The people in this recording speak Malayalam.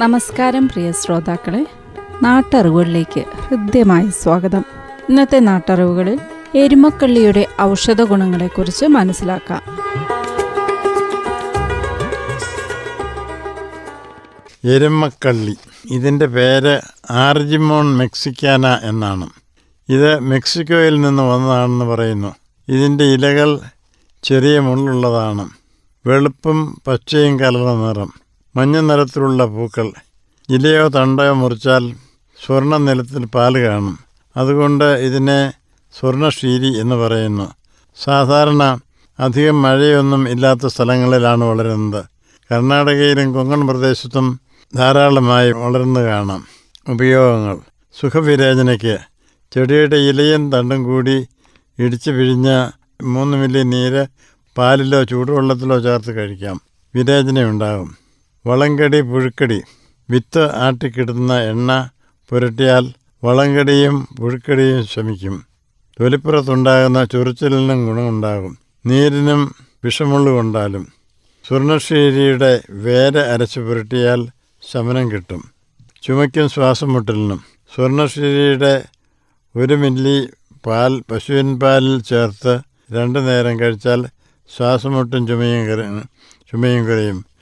നമസ്കാരം പ്രിയ ശ്രോതാക്കളെ. നാട്ടറിവുകളിലേക്ക് ഹൃദ്യമായ സ്വാഗതം. ഇന്നത്തെ നാട്ടറിവുകളിൽ എരുമക്കള്ളിയുടെ ഔഷധ ഗുണങ്ങളെക്കുറിച്ച് മനസ്സിലാക്കാം. എരുമക്കള്ളി. ഇതിന്റെ പേര് ആർജിമോൺ മെക്സിക്കാന എന്നാണ്. ഇത് മെക്സിക്കോയിൽ നിന്ന് വന്നതാണെന്ന് പറയുന്നു. ഇതിന്റെ ഇലകൾ ചെറിയ മുള്ളുള്ളതാണ്. വെളുപ്പും പച്ചയും കലർന്ന നിറം. മഞ്ഞ നിറത്തിലുള്ള പൂക്കൾ. ഇലയോ തണ്ടയോ മുറിച്ചാൽ സ്വർണ നിലത്തിൽ പാൽ കാണും. അതുകൊണ്ട് ഇതിനെ സ്വർണശീരി എന്ന് പറയുന്നു. സാധാരണ അധികം മഴയൊന്നും ഇല്ലാത്ത സ്ഥലങ്ങളിലാണ് വളരുന്നത്. കർണാടകയിലും കൊങ്കൺ പ്രദേശത്തും ധാരാളമായി വളർന്നു കാണാം ഉപയോഗങ്ങൾ. സുഖവിരേചനയ്ക്ക് ചെടിയുടെ ഇലയും തണ്ടും കൂടി ഇടിച്ചു പിഴിഞ്ഞ മൂന്ന് മില്ലി നീര് പാലിലോ ചൂടുവെള്ളത്തിലോ ചേർത്ത് കഴിക്കാം. വിരേചനയുണ്ടാകും. വളങ്കടി പുഴുക്കടി. വിത്ത് ആട്ടിക്കിടുന്ന എണ്ണ പുരട്ടിയാൽ വളങ്കടിയും പുഴുക്കടിയും ശമിക്കും. തൊലിപ്പുറത്തുണ്ടാകുന്ന ചൊറിച്ചിലിനും ഗുണമുണ്ടാകും. നീരിനും വിഷമുള്ളു കൊണ്ടാലും. സ്വർണശ്ശേരിയുടെ വേര അരച്ച് പുരട്ടിയാൽ ശമനം കിട്ടും. ചുമയ്ക്കും ശ്വാസം മുട്ടലിനും. സ്വർണശ്ശേരിയുടെ ഒരു മില്ലി പാൽ പശുവിൻ പാലിൽ ചേർത്ത് രണ്ടു നേരം കഴിച്ചാൽ ശ്വാസമുട്ടും ചുമയും ചുമയും കുറയും.